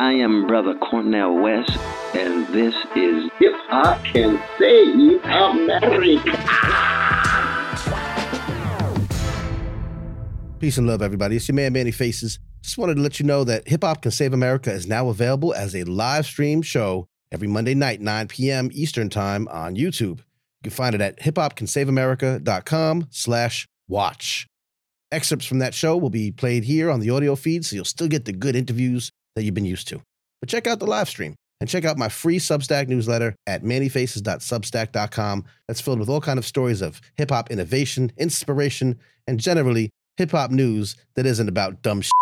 I am Brother Cornel West, and this is If I Can Save America. Peace and love, everybody. It's your man, Manny Faces. Just wanted to let you know that Hip Hop Can Save America is now available as a live stream show every Monday night, 9 p.m. Eastern Time on YouTube. You can find it at hiphopcansaveamerica.com slash watch. Excerpts from that show will be played here on the audio feed, so you'll still get the good interviews that you've been used to. But check out the live stream and check out my free Substack newsletter at mannyfaces.substack.com that's filled with all kind of stories of hip-hop innovation, inspiration, and generally hip-hop news that isn't about dumb shit.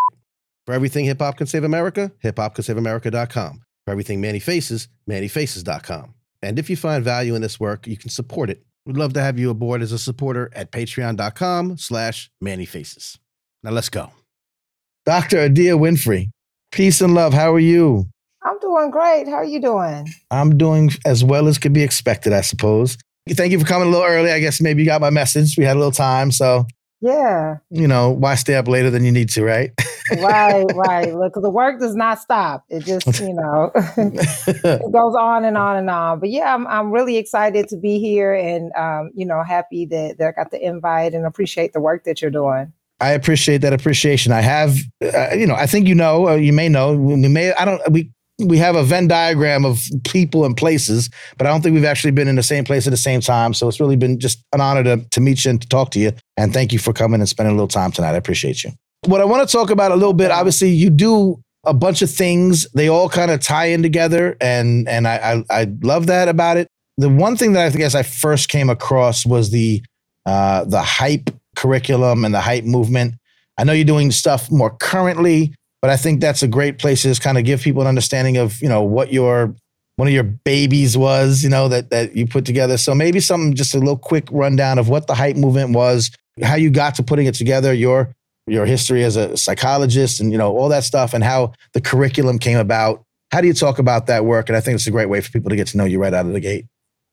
For everything Hip Hop Can Save America, hiphopcansaveamerica.com. For everything Manny Faces, mannyfaces.com. And if you find value in this work, you can support it. We'd love to have you aboard as a supporter at patreon.com slash mannyfaces. Now let's go. Dr. Adia Winfrey, peace and love. How are you? I'm doing great. How are you doing? I'm doing as well as could be expected, I suppose. Thank you for coming a little early. I guess maybe you got my message. We had a little time. So, Yeah, you know, why stay up later than you need to, right? right, right. Look, the work does not stop. It just, you know, it goes on and on and on. But yeah, I'm I'm really excited to be here and um, you know, happy that, that I got the invite and appreciate the work that you're doing. I appreciate that appreciation. I have, uh, you know, I think you know, or you may know, we may, I don't, we, we have a Venn diagram of people and places, but I don't think we've actually been in the same place at the same time. So it's really been just an honor to, to meet you and to talk to you. And thank you for coming and spending a little time tonight. I appreciate you. What I want to talk about a little bit, obviously, you do a bunch of things. They all kind of tie in together, and and I, I I love that about it. The one thing that I guess I first came across was the uh, the hype curriculum and the hype movement. I know you're doing stuff more currently, but I think that's a great place to just kind of give people an understanding of you know what your one of your babies was, you know that that you put together. So maybe something just a little quick rundown of what the hype movement was, how you got to putting it together, your your history as a psychologist, and you know all that stuff, and how the curriculum came about. How do you talk about that work? And I think it's a great way for people to get to know you right out of the gate.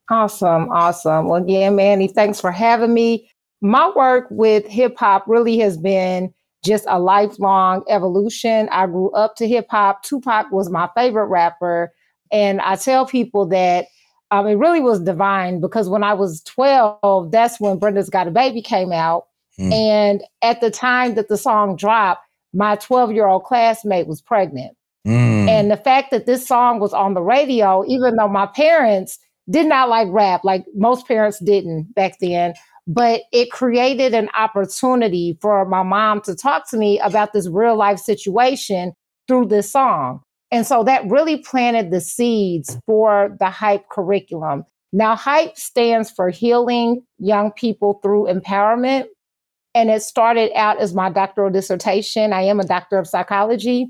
Awesome, awesome. Well, yeah, Manny, thanks for having me. My work with hip hop really has been just a lifelong evolution. I grew up to hip hop. Tupac was my favorite rapper. And I tell people that um, it really was divine because when I was 12, that's when Brenda's Got a Baby came out. Hmm. And at the time that the song dropped, my 12 year old classmate was pregnant. Mm. And the fact that this song was on the radio, even though my parents did not like rap, like most parents didn't back then, but it created an opportunity for my mom to talk to me about this real life situation through this song. And so that really planted the seeds for the hype curriculum. Now, hype stands for healing young people through empowerment. And it started out as my doctoral dissertation. I am a doctor of psychology.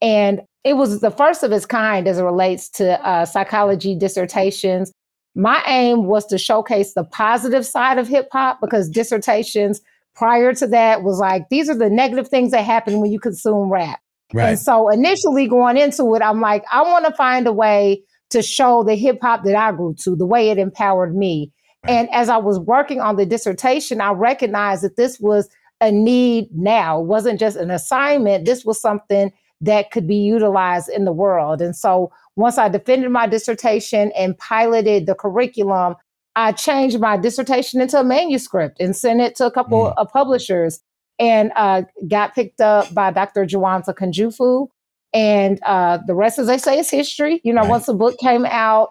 And it was the first of its kind as it relates to uh, psychology dissertations. My aim was to showcase the positive side of hip hop because dissertations prior to that was like, these are the negative things that happen when you consume rap. And so initially going into it, I'm like, I want to find a way to show the hip hop that I grew to, the way it empowered me. Right. And as I was working on the dissertation, I recognized that this was a need now. It wasn't just an assignment. This was something that could be utilized in the world. And so once I defended my dissertation and piloted the curriculum, I changed my dissertation into a manuscript and sent it to a couple Mm. of publishers and uh, got picked up by Dr. Jawanza Kunjufu. And uh, the rest, as they say, is history. You know, Right. once the book came out,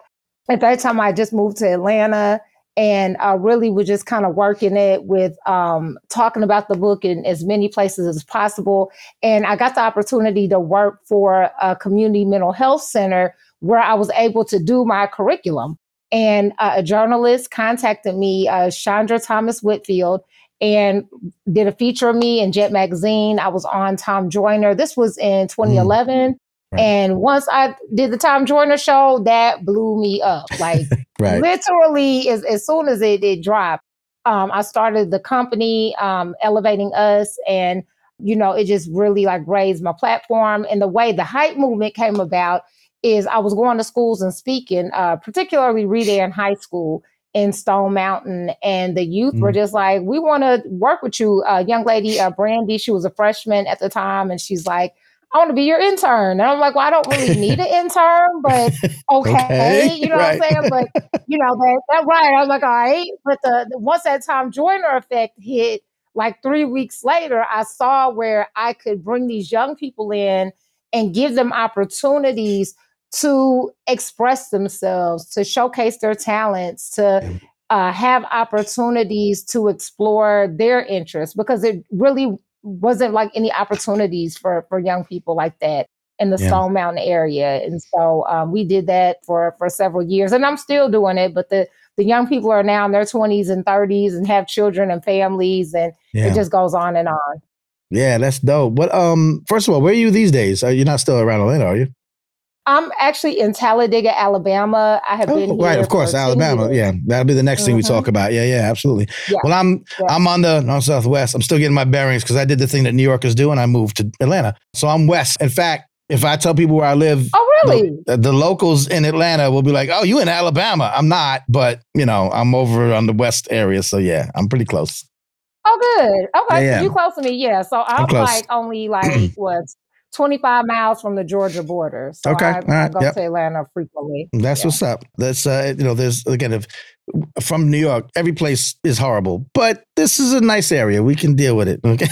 at that time I just moved to Atlanta and I really was just kind of working it with um, talking about the book in as many places as possible. And I got the opportunity to work for a community mental health center where I was able to do my curriculum. And uh, a journalist contacted me, uh, Chandra Thomas Whitfield, and did a feature of me in Jet Magazine. I was on Tom Joyner. This was in 2011. Right. And once I did the Tom Joyner show, that blew me up. Like Right. literally, as, as soon as it, it dropped, um, I started the company, um, Elevating Us, and you know, it just really like raised my platform. And the way the hype movement came about is I was going to schools and speaking, uh, particularly Redan high school in Stone Mountain, and the youth were just like, "We want to work with you." A young lady, uh, Brandy, she was a freshman at the time, and she's like, I want to be your intern. And I'm like, well, I don't really need an intern, but okay. okay. You know right. what I'm saying? But you know, that, that right. I was like, all right. But the, the once that Tom Joyner effect hit, like three weeks later, I saw where I could bring these young people in and give them opportunities to express themselves, to showcase their talents, to uh, have opportunities to explore their interests because it really wasn't like any opportunities for for young people like that in the yeah. Stone Mountain area. And so um, we did that for for several years, and I'm still doing it. But the the young people are now in their 20s and 30s and have children and families, and yeah. it just goes on and on. Yeah, that's dope. But um, first of all, where are you these days? Are you not still around Atlanta? Are you? I'm actually in Talladega, Alabama. I have oh, been right, of course, Alabama. Yeah, that'll be the next mm-hmm. thing we talk mm-hmm. about. Yeah, yeah, absolutely. Yeah. Well, I'm yeah. I'm on the North Southwest. I'm still getting my bearings because I did the thing that New Yorkers do, and I moved to Atlanta. So I'm west. In fact, if I tell people where I live, oh really? The, the, locals in Atlanta will be like, "Oh, you in Alabama?" I'm not, but you know, I'm over on the west area, so yeah, I'm pretty close. Oh, good. Okay, yeah, yeah. you close to me, yeah. So I'm, I'm like only like what 25 miles from the Georgia border. So okay. I, I go yep. to Atlanta frequently. That's yeah. what's up. That's uh, you know, there's again if from New York, every place is horrible, but this is a nice area. We can deal with it. Okay.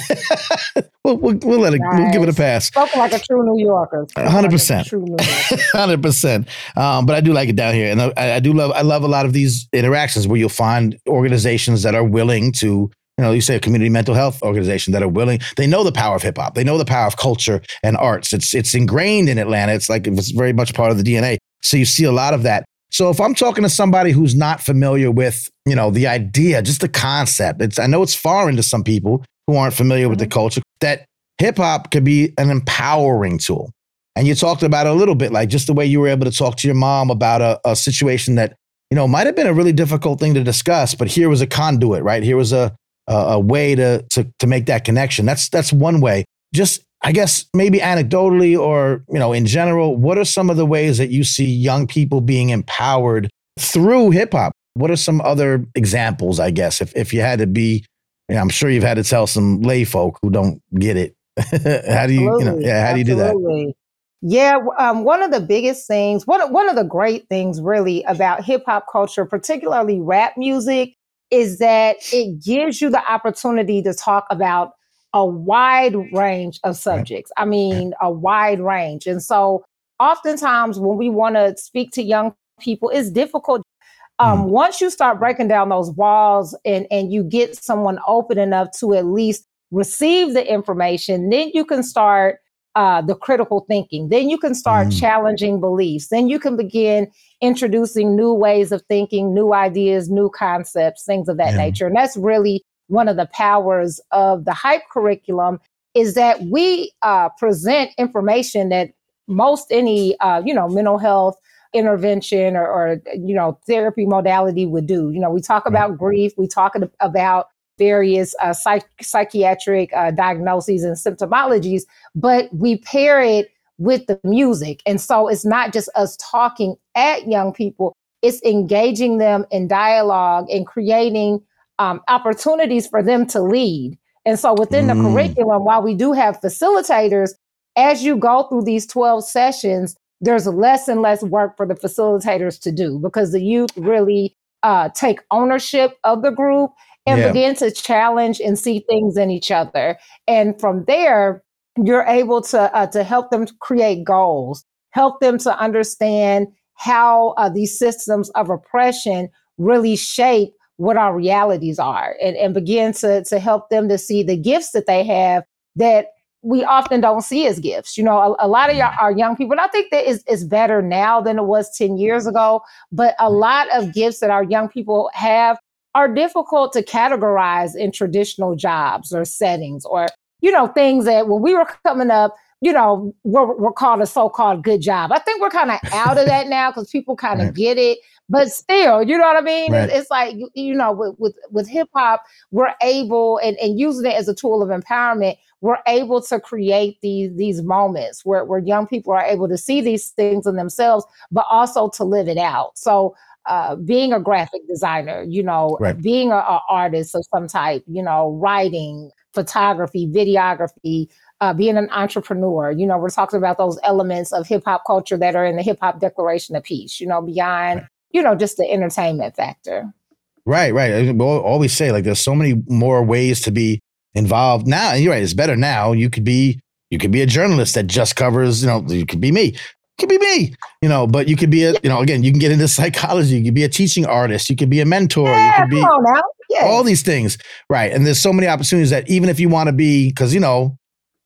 we'll, we'll, we'll, let it, nice. we'll give it a pass. Spoken like a true New Yorker. hundred percent. Hundred percent. Um, but I do like it down here. And I, I do love, I love a lot of these interactions where you'll find organizations that are willing to you know, you say a community mental health organization that are willing, they know the power of hip hop. They know the power of culture and arts. It's it's ingrained in Atlanta. It's like it's very much part of the DNA. So you see a lot of that. So if I'm talking to somebody who's not familiar with, you know, the idea, just the concept, it's I know it's foreign to some people who aren't familiar with the mm-hmm. culture, that hip hop could be an empowering tool. And you talked about it a little bit, like just the way you were able to talk to your mom about a, a situation that, you know, might have been a really difficult thing to discuss, but here was a conduit, right? Here was a a, a way to, to to make that connection. That's that's one way. Just I guess maybe anecdotally or you know in general, what are some of the ways that you see young people being empowered through hip hop? What are some other examples? I guess if if you had to be, you know, I'm sure you've had to tell some lay folk who don't get it. how do you, you know, yeah, how do you do that? Yeah, um, one of the biggest things, one one of the great things, really, about hip hop culture, particularly rap music, is that it gives you the opportunity to talk about a wide range of subjects. I mean, a wide range. And so oftentimes when we want to speak to young people, it's difficult. Um, mm. Once you start breaking down those walls and, and you get someone open enough to at least receive the information, then you can start uh, the critical thinking. Then you can start mm. challenging beliefs. Then you can begin introducing new ways of thinking, new ideas, new concepts, things of that yeah. nature. And that's really one of the powers of the hype curriculum is that we uh, present information that most any uh, you know mental health intervention or, or, you know therapy modality would do. You know, we talk about right. grief, we talk about various uh, psych- psychiatric uh, diagnoses and symptomologies, but we pair it with the music. And so it's not just us talking at young people, it's engaging them in dialogue and creating um, opportunities for them to lead. And so within mm. the curriculum, while we do have facilitators, as you go through these 12 sessions, there's less and less work for the facilitators to do because the youth really uh, take ownership of the group and yeah. begin to challenge and see things in each other. And from there, you're able to uh, to help them create goals, help them to understand how uh, these systems of oppression really shape what our realities are, and, and begin to to help them to see the gifts that they have that we often don't see as gifts. You know, a, a lot of our young people, and I think that is, is better now than it was 10 years ago, but a lot of gifts that our young people have are difficult to categorize in traditional jobs or settings or, you know, things that when we were coming up, you know, were, were called a so-called good job. I think we're kind of out of that now because people kind of right. get it. But still, you know what I mean? Right. It's, it's, like, you know, with, with, with hip hop, we're able and, and using it as a tool of empowerment, we're able to create these, these moments where, where young people are able to see these things in themselves, but also to live it out. So uh, being a graphic designer, you know, Right. being a, a artist of some type, you know, writing, photography, videography, uh, being an entrepreneur. You know, we're talking about those elements of hip hop culture that are in the hip hop declaration of peace. You know, beyond you know just the entertainment factor. Right, right. I always say like there's so many more ways to be involved now. And you're right, it's better now. You could be you could be a journalist that just covers, you know, you could be me. You could be me, you know, but you could be a, you know, again, you can get into psychology, you could be a teaching artist, you could be a mentor, you Yeah, could be come on now. Yeah. all these things. Right. And there's so many opportunities that even if you want to be, because you know,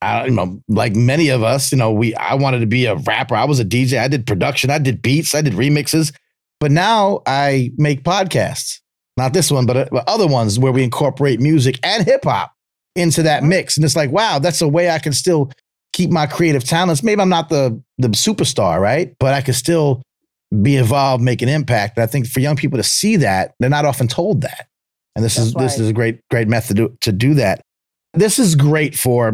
I you know, like many of us, you know, we I wanted to be a rapper. I was a DJ. I did production. I did beats. I did remixes. But now I make podcasts. Not this one, but, uh, but other ones where we incorporate music and hip hop into that mix. And it's like, wow, that's a way I can still keep my creative talents. Maybe I'm not the the superstar, right? But I can still be involved, make an impact. And I think for young people to see that, they're not often told that. And this is That's this is a great great method to, to do that. This is great for.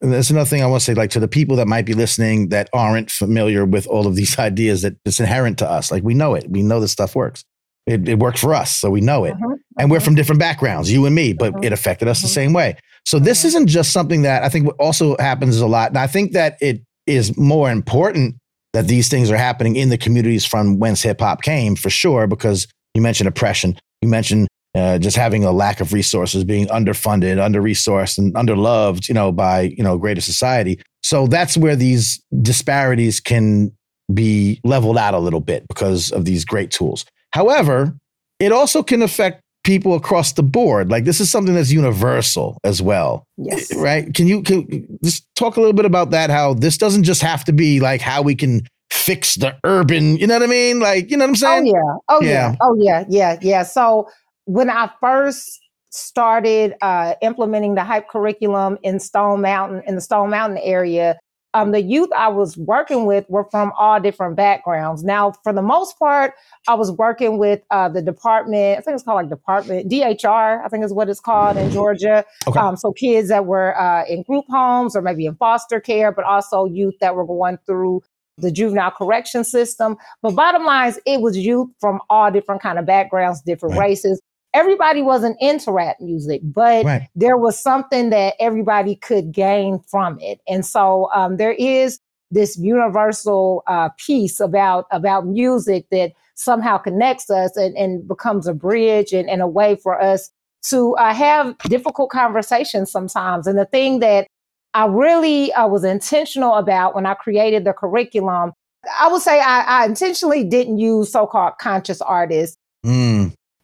That's another thing I want to say, like to the people that might be listening that aren't familiar with all of these ideas that it's inherent to us. Like we know it, we know this stuff works. It, it worked for us, so we know it. Mhm, And we're mhm. from different backgrounds, you and me, but Mhm. it affected us the Mhm. same way. So this isn't just something that I think what also happens a lot. And I think that it is more important that these things are happening in the communities from whence hip hop came for sure, because you mentioned oppression. You mentioned uh, just having a lack of resources, being underfunded, under resourced, and underloved, you know, by you know greater society. So that's where these disparities can be leveled out a little bit because of these great tools. However, it also can affect people across the board. Like this is something that's universal as well, Yes. right? Can you can just talk a little bit about that? How this doesn't just have to be like how we can fix the urban. You know what I mean? Like you know what I'm saying? Oh yeah. Oh yeah. Yeah. Oh yeah. Yeah. Yeah. So when I first started uh, implementing the hype curriculum in Stone Mountain in the Stone Mountain area, um, the youth I was working with were from all different backgrounds. Now, for the most part, I was working with uh, the department. I think it's called like department DHR. I think is what it's called in Georgia. Okay. Um, so kids that were uh, in group homes or maybe in foster care, but also youth that were going through the juvenile correction system. But bottom line is, it was youth from all different kind of backgrounds, different Right. races. Everybody wasn't into rap music, but Right. there was something that everybody could gain from it. And so um, there is this universal uh, piece about about music that somehow connects us and, and becomes a bridge and, and a way for us to uh, have difficult conversations sometimes. And the thing that I really uh, was intentional about when I created the curriculum, I would say I, I intentionally didn't use so-called conscious artists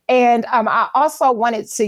and um, I also wanted to,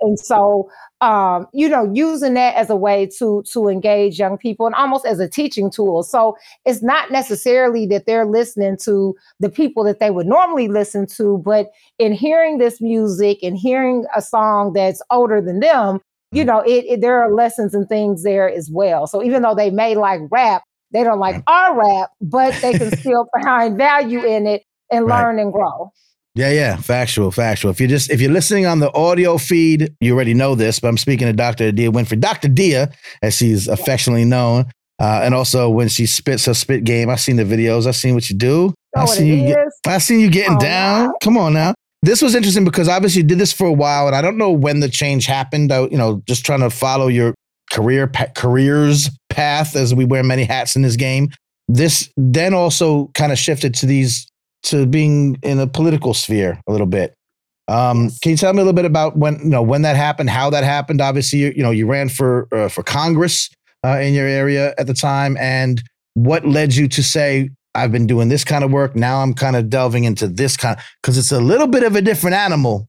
and so um, you know, using that as a way to to engage young people and almost as a teaching tool. So it's not necessarily that they're listening to the people that they would normally listen to, but in hearing this music and hearing a song that's older than them, you know, it, it there are lessons and things there as well. So even though they may like rap, they don't like our rap, but they can still find value in it and Right. learn and grow. Yeah, yeah, factual, factual. If you're just if you're listening on the audio feed, you already know this, but I'm speaking to Dr. Adia Winfrey, Dr. Dia, as she's affectionately known, uh, and also when she spits her spit game. I've seen the videos. I've seen what you do. I've seen you get. I seen you getting Oh, down. wow. Come on now. This was interesting because obviously you did this for a while, and I don't know when the change happened. I, you know, just trying to follow your career pa- careers path as we wear many hats in this game. This then also kind of shifted to these to being in a political sphere a little bit. Um. Can you tell me a little bit about when you know when that happened, how that happened? Obviously, you, you know you ran for uh, for Congress uh, in your area at the time, and what led you to say I've been doing this kind of work. Now I'm kind of delving into this kind because it's a little bit of a different animal.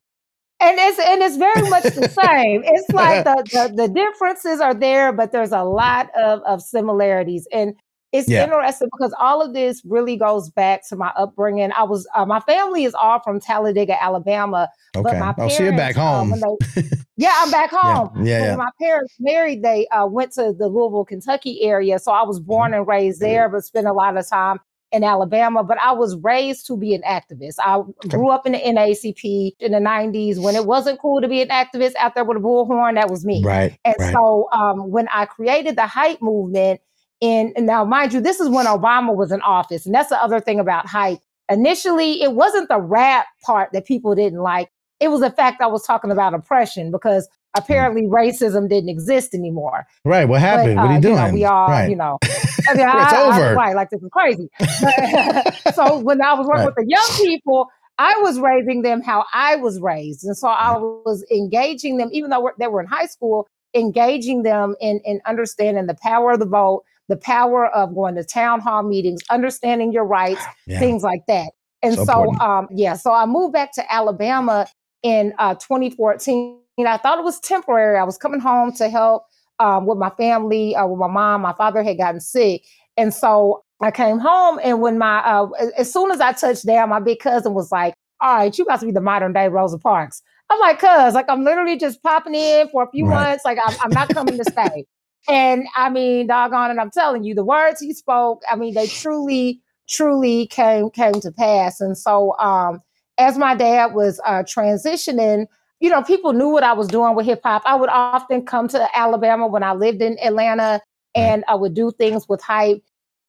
and it's and it's very much the same. It's like the, the the differences are there, but there's a lot of of similarities, and it's Yeah. interesting because all of this really goes back to my upbringing. I was uh, my family is all from Talladega, Alabama, but Okay. my Oh, so back parents, uh, home. when they- yeah, I'm back home. Yeah, yeah, When yeah. my parents married, they uh, went to the Louisville, Kentucky area. So I was born Mm-hmm. and raised there, but spent a lot of time in Alabama. But I was raised to be an activist. I grew up in the NAACP in the 90s when it wasn't cool to be an activist out there with a bullhorn. That was me. Right. And right. so um, when I created the hype movement, and, and now mind you, this is when Obama was in office, and that's the other thing about hype. initially it wasn't the rap part that people didn't like. It was the fact I was talking about oppression because apparently racism didn't exist anymore. Right. What happened? But, what are uh, you doing? know, we all, right. you know, I mean, It's I- I- over. right, like this is crazy. But- so when I was working Right. with the young people, I was raising them how I was raised, and so I was engaging them, even though they were in high school, engaging them in in understanding the power of the vote, the power of going to town hall meetings, understanding your rights, Yeah. things like that. And So so, um, yeah, so I moved back to Alabama in uh, 2014. I thought it was temporary. I was coming home to help um, with my family, uh, with my mom. My father had gotten sick, and so I came home. And when my uh, as soon as I touched down, my big cousin was like, "All right, you about to be the modern day Rosa Parks." I'm like, "Cuz, like I'm literally just popping in for a few Right. months. Like I'm, I'm not coming to stay." And I mean, doggone it, I'm telling you, the words he spoke, I mean, they truly, truly came came to pass. And so um as my dad was uh transitioning, you know, people knew what I was doing with hip hop. I would often come to Alabama when I lived in Atlanta and I would do things with hype.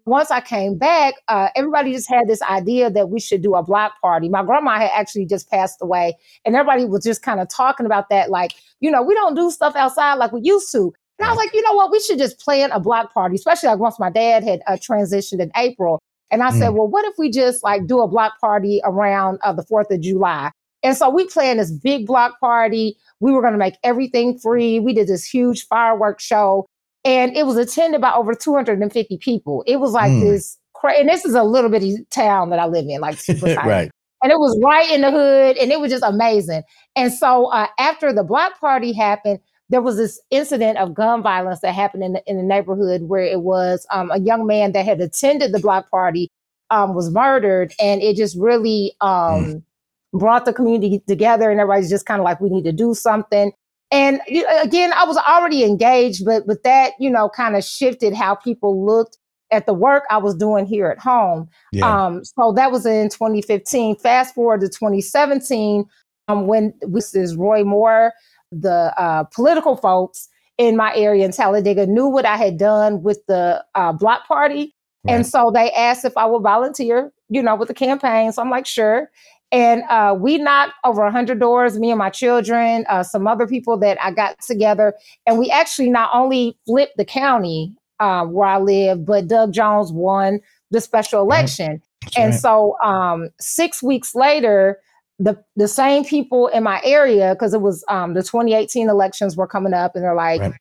Once I came back, uh, everybody just had this idea that we should do a block party. My grandma had actually just passed away, and everybody was just kind of talking about that, like, you know, we don't do stuff outside like we used to. And I was like, you know what? We should just plan a block party, especially like once my dad had uh, transitioned in April. And I said, Mm. well, what if we just like do a block party around uh, the 4th of July? And so we planned this big block party. We were going to make everything free. We did this huge fireworks show, and it was attended by over 250 people. It was like Mm. this, cra- and this is a little bitty town that I live in, like super tiny right. and it was right in the hood and it was just amazing and so uh, after the block party happened there was this incident of gun violence that happened in the, in the neighborhood where it was um, a young man that had attended the block party um, was murdered and it just really um, brought the community together and everybody's just kind of like we need to do something and you- again i was already engaged but but that you know kind of shifted how people looked at the work i was doing here at home Yeah. um, so that was in 2015. Fast forward to 2017, um, when this is Roy Moore, the uh, political folks in my area in Talladega knew what I had done with the uh, block party. And so they asked if I would volunteer, you know, with the campaign. So I'm like, sure. And uh, we knocked over 100 doors, me and my children, uh, some other people that I got together. And we actually not only flipped the county uh, where I live, but Doug Jones won the special election. That's And right. so um, six weeks later, the the same people in my area, because it was um, the 2018 elections were coming up, and they're like, Right.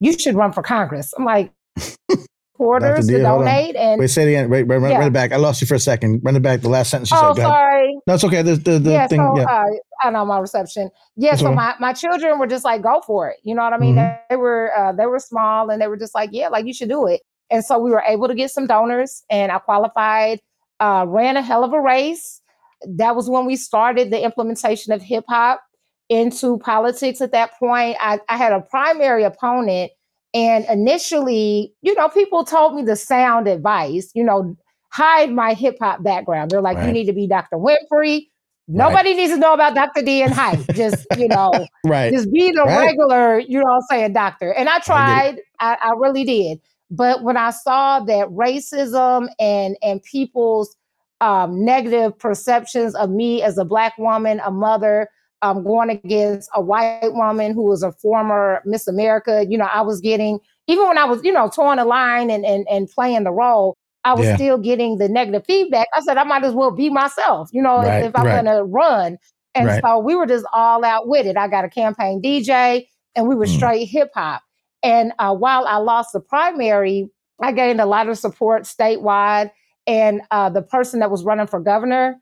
"You should run for Congress." I'm like, "Quarters to donate," and Wait, say it again. Wait, run, Yeah. run it back. I lost you for a second. Run it back. The last sentence you oh, said. Ahead. sorry. No, it's okay. The, the, the yeah, thing. so yeah. uh, I know my reception. Yeah, That's so all my, my children were just like, go for it. You know what I mean? Mhm. They were uh, they were small and they were just like, yeah, like you should do it. And so we were able to get some donors, and I qualified. Uh, ran a hell of a race. That was when we started the implementation of hip hop into politics. At that point, I, I had a primary opponent, and initially, you know, people told me the sound advice. You know, hide my hip hop background. They're like, you need to be Dr. Winfrey. Nobody needs to know about Dr. D and hype. Just, you know, right. just be the Right. regular, you know what I'm saying, doctor. And I tried, I, I really did. But when I saw that racism and and people's um, negative perceptions of me as a black woman, a mother, um, going against a white woman who was a former Miss America, you know, I was getting even when I was, you know, towing the line and and and playing the role, I was Yeah. still getting the negative feedback. I said I might as well be myself, you know, if- if, I'm right. gonna run. And Right. so we were just all out with it. I got a campaign DJ and we were Mm. straight hip hop. And uh, while I lost the primary, I gained a lot of support statewide. And uh, the person that was running for governor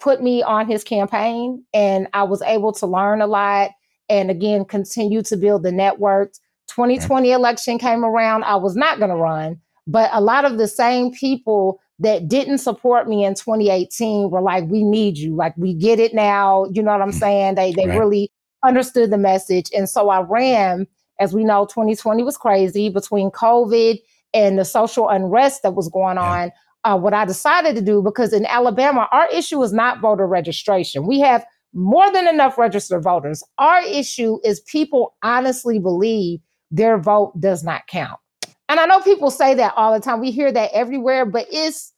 put me on his campaign, and I was able to learn a lot and again continue to build the network. 2020 election came around. I was not going to run, but a lot of the same people that didn't support me in 2018 were like, "We need you. Like, we get it now." You know what I'm saying? They they Right. really understood the message, and so I ran. As we know, 2020 was crazy between COVID and the social unrest that was going on. Uh, what I decided to do, because in Alabama, our issue is not voter registration. We have more than enough registered voters. Our issue is people honestly believe their vote does not count. And I know people say that all the time. We hear that everywhere, but it's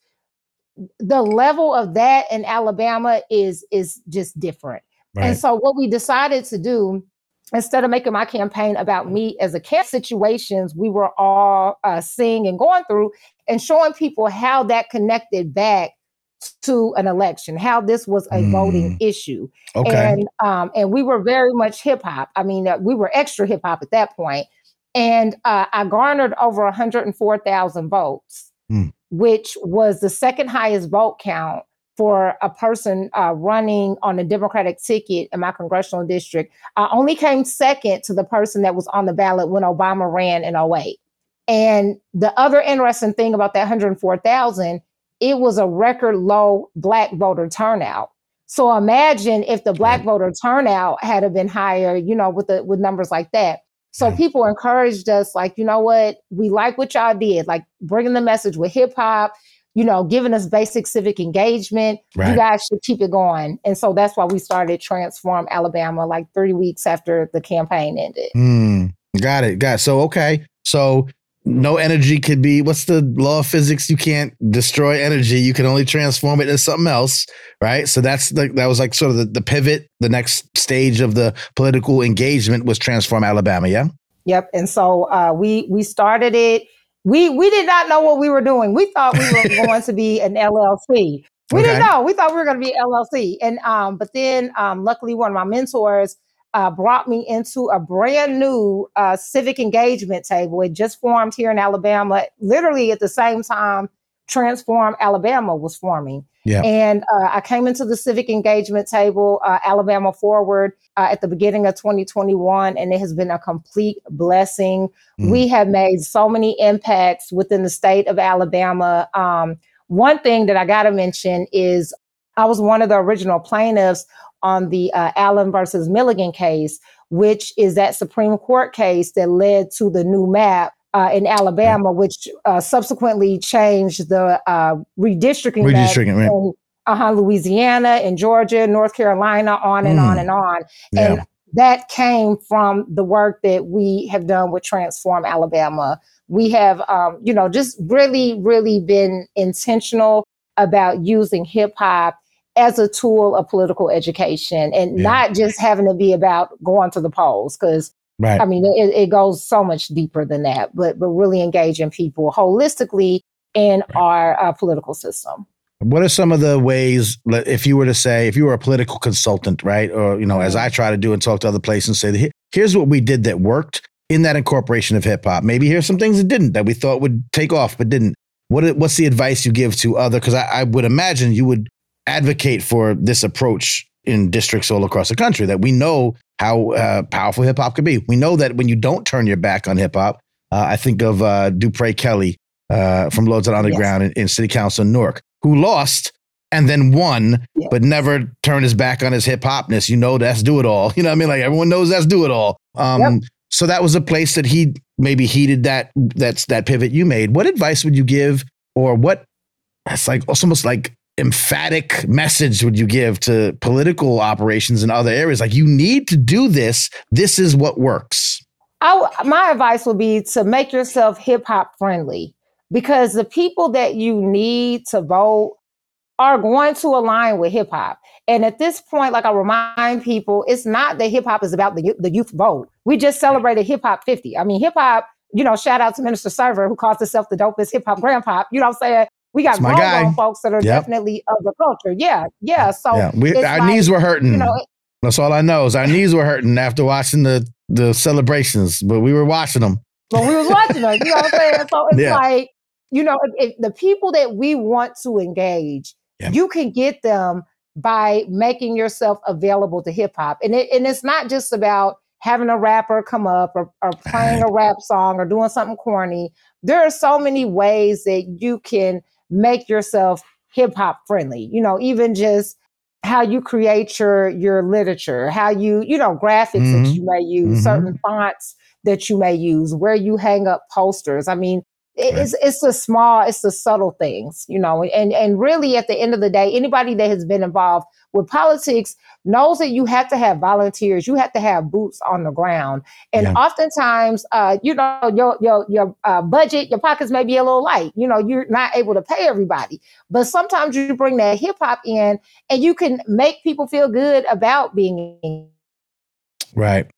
the level of that in Alabama is is just different. Right. And so what we decided to do instead of making my campaign about me as a camp situations we were all uh, seeing and going through and showing people how that connected back to an election, how this was a mm. voting issue. Okay. And um, and we were very much hip hop. I mean, uh, we were extra hip hop at that. And uh, I garnered over 104,000 votes, mm. which was the second highest vote count for a person uh, running on a Democratic ticket in my congressional district. I only came second to the person that was on the ballot when Obama ran in 08. And the other interesting thing about that 104,000, it was a record low black voter turnout. So imagine if the black right. voter turnout had been higher, you know, with the with numbers like that. So right. people encouraged us, like, you know what, we like what y'all did, like bringing the message with hip hop, you know, giving us basic civic engagement. Right. You guys should keep it going. And so that's why we started Transform Alabama like three weeks after the campaign ended. Mm, got it. Got it. So okay. So no energy could be what's the law of physics you can't destroy energy you can only transform it into something else right so that's the, that was like sort of the, the pivot the next stage of the political engagement was transform alabama yeah yep and so uh, we we started it we we did not know what we were doing we thought we were going to be an llc we okay. didn't know we thought we were going to be llc and um but then um luckily one of my mentors uh, brought me into a brand new uh, civic engagement table. It just formed here in Alabama, literally at the same time Transform Alabama was forming. Yeah. And uh, I came into the civic engagement table, uh, Alabama Forward, uh, at the beginning of 2021, and it has been a complete blessing. Mm. We have made so many impacts within the state of Alabama. Um, one thing that I got to mention is I was one of the original plaintiffs on the uh, Allen versus Milligan case, which is that Supreme Court case that led to the new map uh, in Alabama, which uh, subsequently changed the uh, redistricting, redistricting map in uh-huh, Louisiana and Georgia, North Carolina, on and mm. on and on. Yeah. And that came from the work that we have done with Transform Alabama. We have, um, you know, just really, really been intentional about using hip hop as a tool of political education and yeah. not just having to be about going to the polls because right. I mean it, it, goes so much deeper than that but but really engaging people holistically in right. our uh, political system what are some of the ways if you were to say if you were a political consultant right or you know as i try to do and talk to other places and say here's what we did that worked in that incorporation of hip hop maybe here's some things that didn't that we thought would take off but didn't what what's the advice you give to other because I, I would imagine you would advocate for this approach in districts all across the country that we know how uh, powerful hip hop could be. We know that when you don't turn your back on hip hop, uh, I think of uh, Dupre Kelly uh, from Lords of Underground yes. in, in, City Council in Newark, who lost and then won, yes. but never turned his back on his hip hopness. You know, that's DoItAll. You know what I mean? Like everyone knows that's DoItAll. Um, yep. So that was a place that he maybe heeded that that's that pivot you made. What advice would you give, or what? It's like almost like emphatic message would you give to political operations in other areas? Like, you need to do this. This is what works. I, my advice would be to make yourself hip hop friendly because the people that you need to vote are going to align with hip hop. And at this point, like I remind people, it's not that hip hop is about the, the youth vote. We just celebrated hip hop 50. I mean, hip hop, you know, shout out to Minister Server who calls himself the dopest hip hop grandpa. You know what I'm saying? We got grown, grown folks that are yep. definitely of the culture. Yeah, yeah. So yeah. We, our like, knees were hurting. You know, That's all I know is our knees were hurting after watching the the celebrations, but we were watching them. But we was watching them. You know what I'm saying? So it's yeah. like, you know, if, if the people that we want to engage, yeah. you can get them by making yourself available to hip hop, and it, and it's not just about having a rapper come up or, or playing a rap song or doing something corny. There are so many ways that you can make yourself hip hop friendly. You know, even just how you create your your literature, how you, you know, graphics mm-hmm. that you may use, mm-hmm. certain fonts that you may use, where you hang up posters. I mean, it's it's the small, it's the subtle things, you know, and and really at the end of the day, anybody that has been involved with politics knows that you have to have volunteers, you have to have boots on the ground, and Yeah. oftentimes, uh, you know, your your your uh, budget, your pockets may be a little light, you know, you're not able to pay everybody, but sometimes you bring that hip hop in, and you can make people feel good about being Right.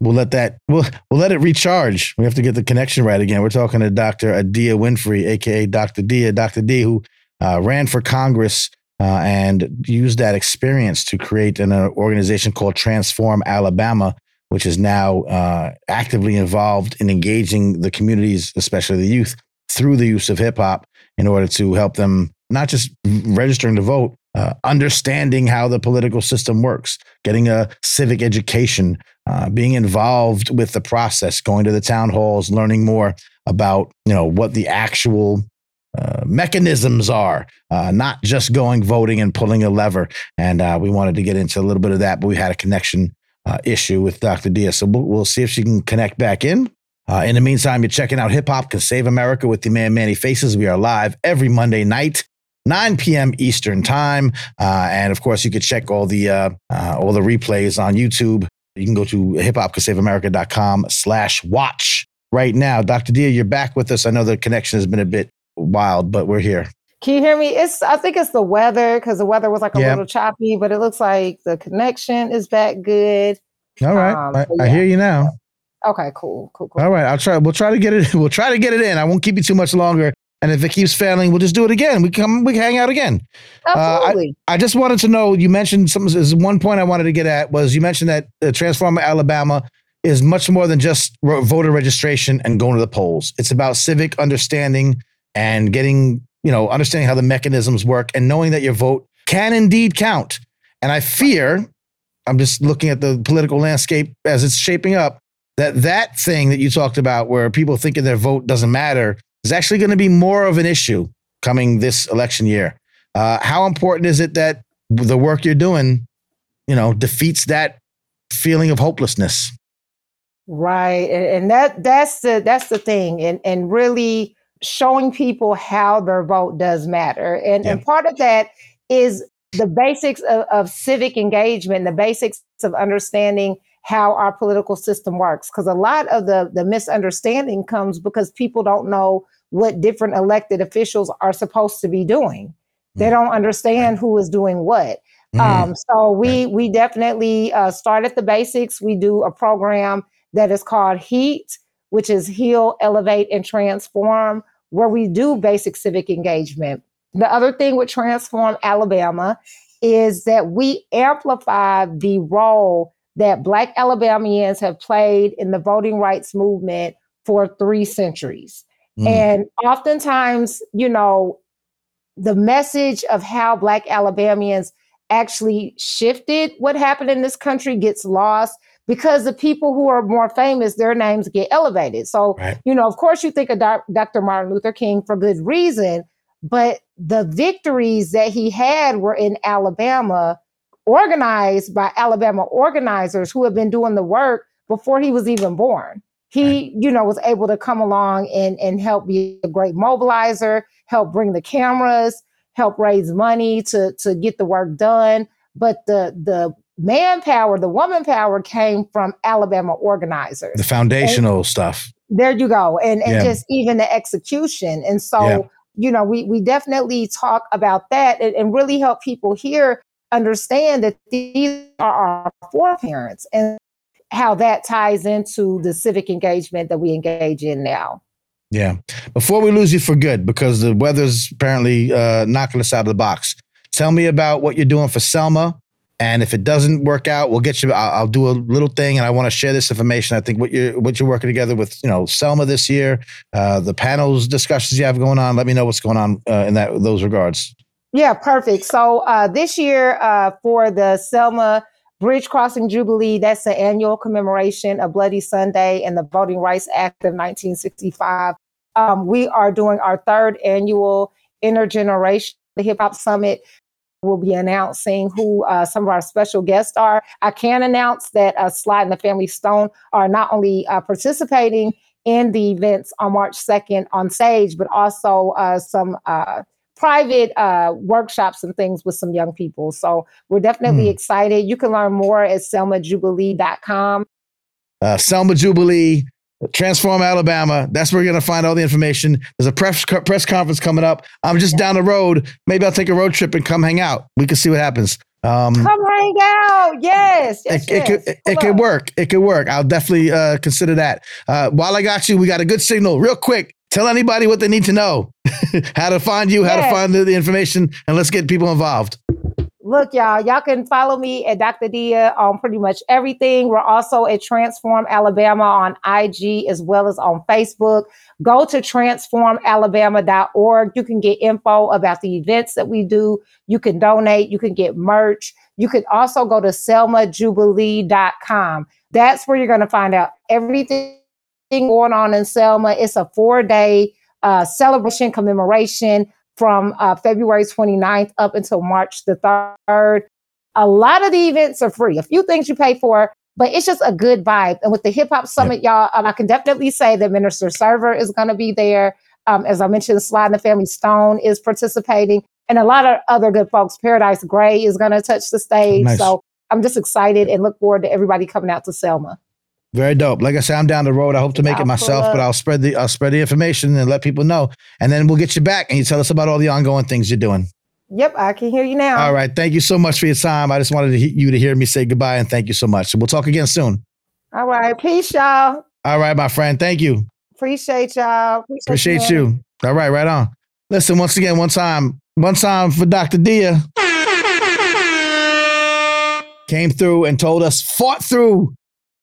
We'll let that we'll we'll let it recharge. We have to get the connection right again. We're talking to Dr. Adia Winfrey, aka Dr. Dia, Dr. D, who uh, ran for Congress uh, and used that experience to create an uh, organization called Transform Alabama, which is now uh, actively involved in engaging the communities, especially the youth, through the use of hip hop in order to help them not just registering to vote, uh, understanding how the political system works, getting a civic education, uh, being involved with the process, going to the town halls, learning more about you know what the actual uh, mechanisms are, uh, not just going voting and pulling a lever. And uh, we wanted to get into a little bit of that, but we had a connection uh, issue with Dr. Diaz, so we'll, we'll see if she can connect back in. In the meantime, you're checking out Hip Hop Can Save America with the man Manny Faces. We are live every Monday night. 9 p.m. Eastern time, and of course, you could check all the all the replays on YouTube. You can go to hiphopcansaveamerica.com slash watch right now. Dr. Dia, you're back with us. I know the connection has been a bit wild, but we're here. Can you hear me? It's I think it's the weather because the weather was like a Yeah. little choppy, but it looks like the connection is back good. All right. Um, I, but I hear you now. Okay, cool, cool, cool. All right. I'll try. We'll try to get it. We'll try to get it in. I won't keep you too much longer. And if it keeps failing, we'll just do it again. We come, we hang out again. Absolutely. I just wanted to know. You mentioned some. There's one point I wanted to get at was you mentioned that uh, Transform Alabama is much more than just ro- voter registration and going to the polls. It's about civic understanding and getting you know understanding how the mechanisms work and knowing that your vote can indeed count. And I fear, I'm just looking at the political landscape as it's shaping up, that that thing that you talked about, where people thinking their vote doesn't matter, is actually going to be more of an issue coming this election year. Uh, how important is it that the work you're doing, you know, defeats that feeling of hopelessness? Right. And, and that that's the that's the thing. And and really showing people how their vote does matter. And and part of that is the basics of, of civic engagement, the basics of understanding how our political system works. Because a lot of the the misunderstanding comes because people don't know what different elected officials are supposed to be doing. They Mm. don't understand who is doing what. Mm. Um, so we we definitely uh, start at the basics. We do a program that is called HEAT, which is Heal, Elevate, and Transform, where we do basic civic engagement. The other thing with Transform Alabama is that we amplify the role that Black Alabamians have played in the voting rights movement for three centuries. Mm. And oftentimes, you know, the message of how Black Alabamians actually shifted what happened in this country gets lost because the people who are more famous, their names get elevated. So, Right. you know, of course, you think of Dr. Martin Luther King for good reason, but the victories that he had were in Alabama, organized by Alabama organizers who have been doing the work before he was even born. He, you know, was able to come along and, and help be a great mobilizer, help bring the cameras, help raise money to, to get the work done. But the the manpower, the woman power came from Alabama organizers the foundational stuff. there you go and and Yeah. just even the execution and so Yeah. you know we we definitely talk about that and, and really help people here understand that these are our foreparents and how that ties into the civic engagement that we engage in now Yeah. Before we lose you for good, because the weather's apparently uh, knocking us out of the box. Tell me about what you're doing for Selma. And if it doesn't work out, we'll get you. I'll, I'll do a little thing, and I want to share this information. I think what you're what you're working together with, you know, Selma this year, uh, the panels discussions you have going on. Let me know what's going on uh, in that those regards. Yeah, perfect. So uh, this year uh, for the Selma Bridge Crossing Jubilee, that's the annual commemoration of Bloody Sunday and the Voting Rights Act of 1965. Um, we are doing our third annual intergeneration hip hop summit. We'll be announcing who uh, some of our special guests are. I can announce that uh, Sly and the Family Stone are not only uh, participating in the events on March 2nd on stage, but also uh, some uh, private uh, workshops and things with some young people. So we're definitely mm. excited. You can learn more at selmajubilee.com. Uh, Selma Jubilee, Transform Alabama. That's where you're going to find all the information. There's a press, press conference coming up. I'm just down the road. Maybe I'll take a road trip and come hang out. We can see what happens. Um, Come hang out. Yes. yes it, yes. it, could, it could work. It could work. I'll definitely uh, consider that. Uh, while I got you, we got a good signal. Real quick, tell anybody what they need to know how to find you, how yes. to find the, the information, and let's get people involved. Look, y'all, y'all can follow me at Dr. Dia on pretty much everything. We're also at Transform Alabama on IG as well as on Facebook. Go to transformalabama.org. You can get info about the events that we do. You can donate. You can get merch. You can also go to selmajubilee.com. That's where you're going to find out everything going on in Selma. It's a four day uh, celebration commemoration from uh, February 29th up until March the 3rd. A lot of the events are free. A few things you pay for, but it's just a good vibe. And with the Hip Hop Summit, y'all, um, I can definitely say that Minister Server is going to be there. Um, as I mentioned, Sly and the Family Stone is participating, and a lot of other good folks. Paradise Gray is going to touch the stage. Nice. So I'm just excited and look forward to everybody coming out to Selma. Very dope. Like I said, I'm down the road. I hope to make I'll it myself, but I'll spread the I'll spread the information and let people know. And then we'll get you back and you tell us about all the ongoing things you're doing. Yep, I can hear you now. All right. Thank you so much for your time. I just wanted to, you to hear me say goodbye and thank you so much. We'll talk again soon. All right. Peace, y'all. All right, my friend. Thank you. Appreciate y'all. Appreciate, Appreciate you. All right, right on. Listen, once again, one time, one time for Dr. Dia. Came through and told us, fought through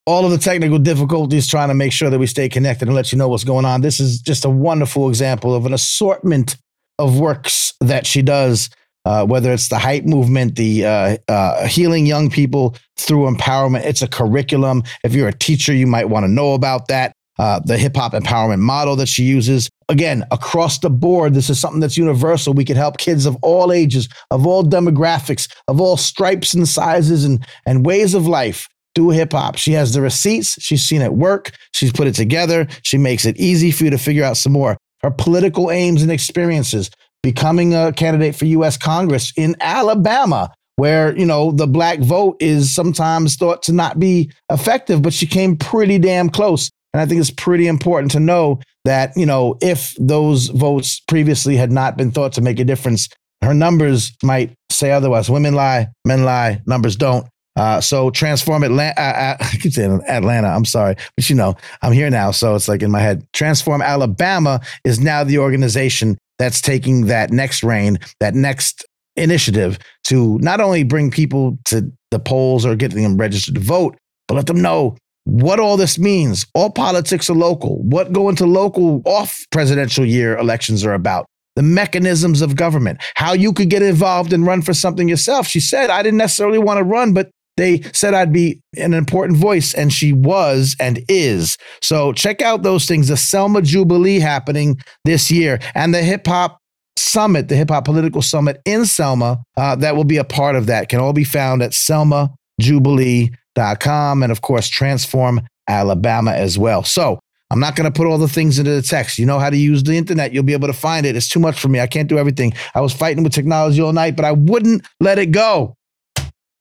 all of the technical difficulties trying to make sure that we stay connected and let you know what's going on. This is just a wonderful example of an assortment of works that she does, uh, whether it's the hype movement, the uh, uh, healing young people through empowerment. It's a curriculum. If you're a teacher, you might want to know about that. Uh, the hip hop empowerment model that she uses. Again, across the board, this is something that's universal. We can help kids of all ages, of all demographics, of all stripes and sizes and, and ways of life do hip hop. She has the receipts. She's seen it work. She's put it together. She makes it easy for you to figure out some more. Her political aims and experiences, becoming a candidate for U.S. Congress in Alabama, where, you know, the black vote is sometimes thought to not be effective, but she came pretty damn close. And I think it's pretty important to know that, you know, if those votes previously had not been thought to make a difference, her numbers might say otherwise. Women lie, men lie, numbers don't. Uh, so transform Atlanta. Uh, uh I keep saying Atlanta. I'm sorry, but you know I'm here now, so it's like in my head. Transform Alabama is now the organization that's taking that next reign, that next initiative to not only bring people to the polls or getting them registered to vote, but let them know what all this means. All politics are local. What going to local off presidential year elections are about the mechanisms of government, how you could get involved and run for something yourself. She said, I didn't necessarily want to run, but they said I'd be an important voice, and she was and is. So check out those things. The Selma Jubilee happening this year, and the hip hop summit, the hip hop political summit in Selma, uh, that will be a part of that. Can all be found at selmajubilee.com and of course Transform Alabama as well. So I'm not going to put all the things into the text. You know how to use the internet. You'll be able to find it. It's too much for me. I can't do everything. I was fighting with technology all night, but I wouldn't let it go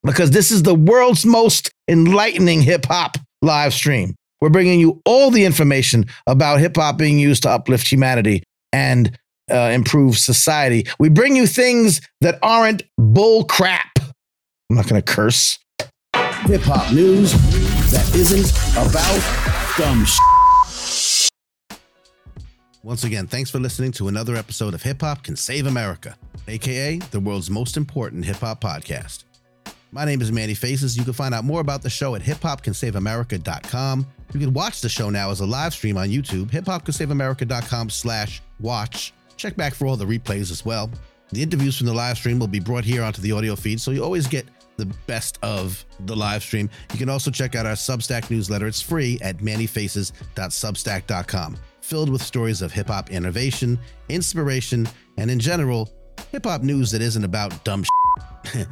because this is the world's most enlightening hip hop live stream. We're bringing you all the information about hip hop being used to uplift humanity and uh, improve society. We bring you things that aren't bull crap. I'm not going to curse. Hip hop news that isn't about dumb sh- Once again, thanks for listening to another episode of Hip Hop Can Save America, aka the world's most important hip hop podcast. My name is Manny Faces. You can find out more about the show at hiphopcansaveamerica.com. You can watch the show now as a live stream on YouTube, hiphopcansaveamerica.com slash watch. Check back for all the replays as well. The interviews from the live stream will be brought here onto the audio feed, so you always get the best of the live stream. You can also check out our Substack newsletter. It's free at mannyfaces.substack.com, filled with stories of hip hop innovation, inspiration, and in general, hip hop news that isn't about dumb shit.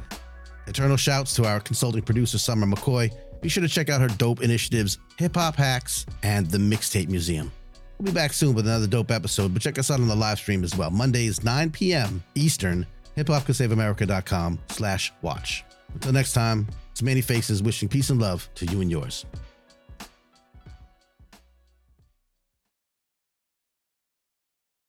Eternal shouts to our consulting producer, Sommer McCoy. Be sure to check out her dope initiatives, Hip Hop Hacks, and the Mixtape Museum. We'll be back soon with another dope episode, but check us out on the live stream as well. Mondays, 9 p.m. Eastern, hiphopcould slash watch. Until next time, it's Manny Faces wishing peace and love to you and yours.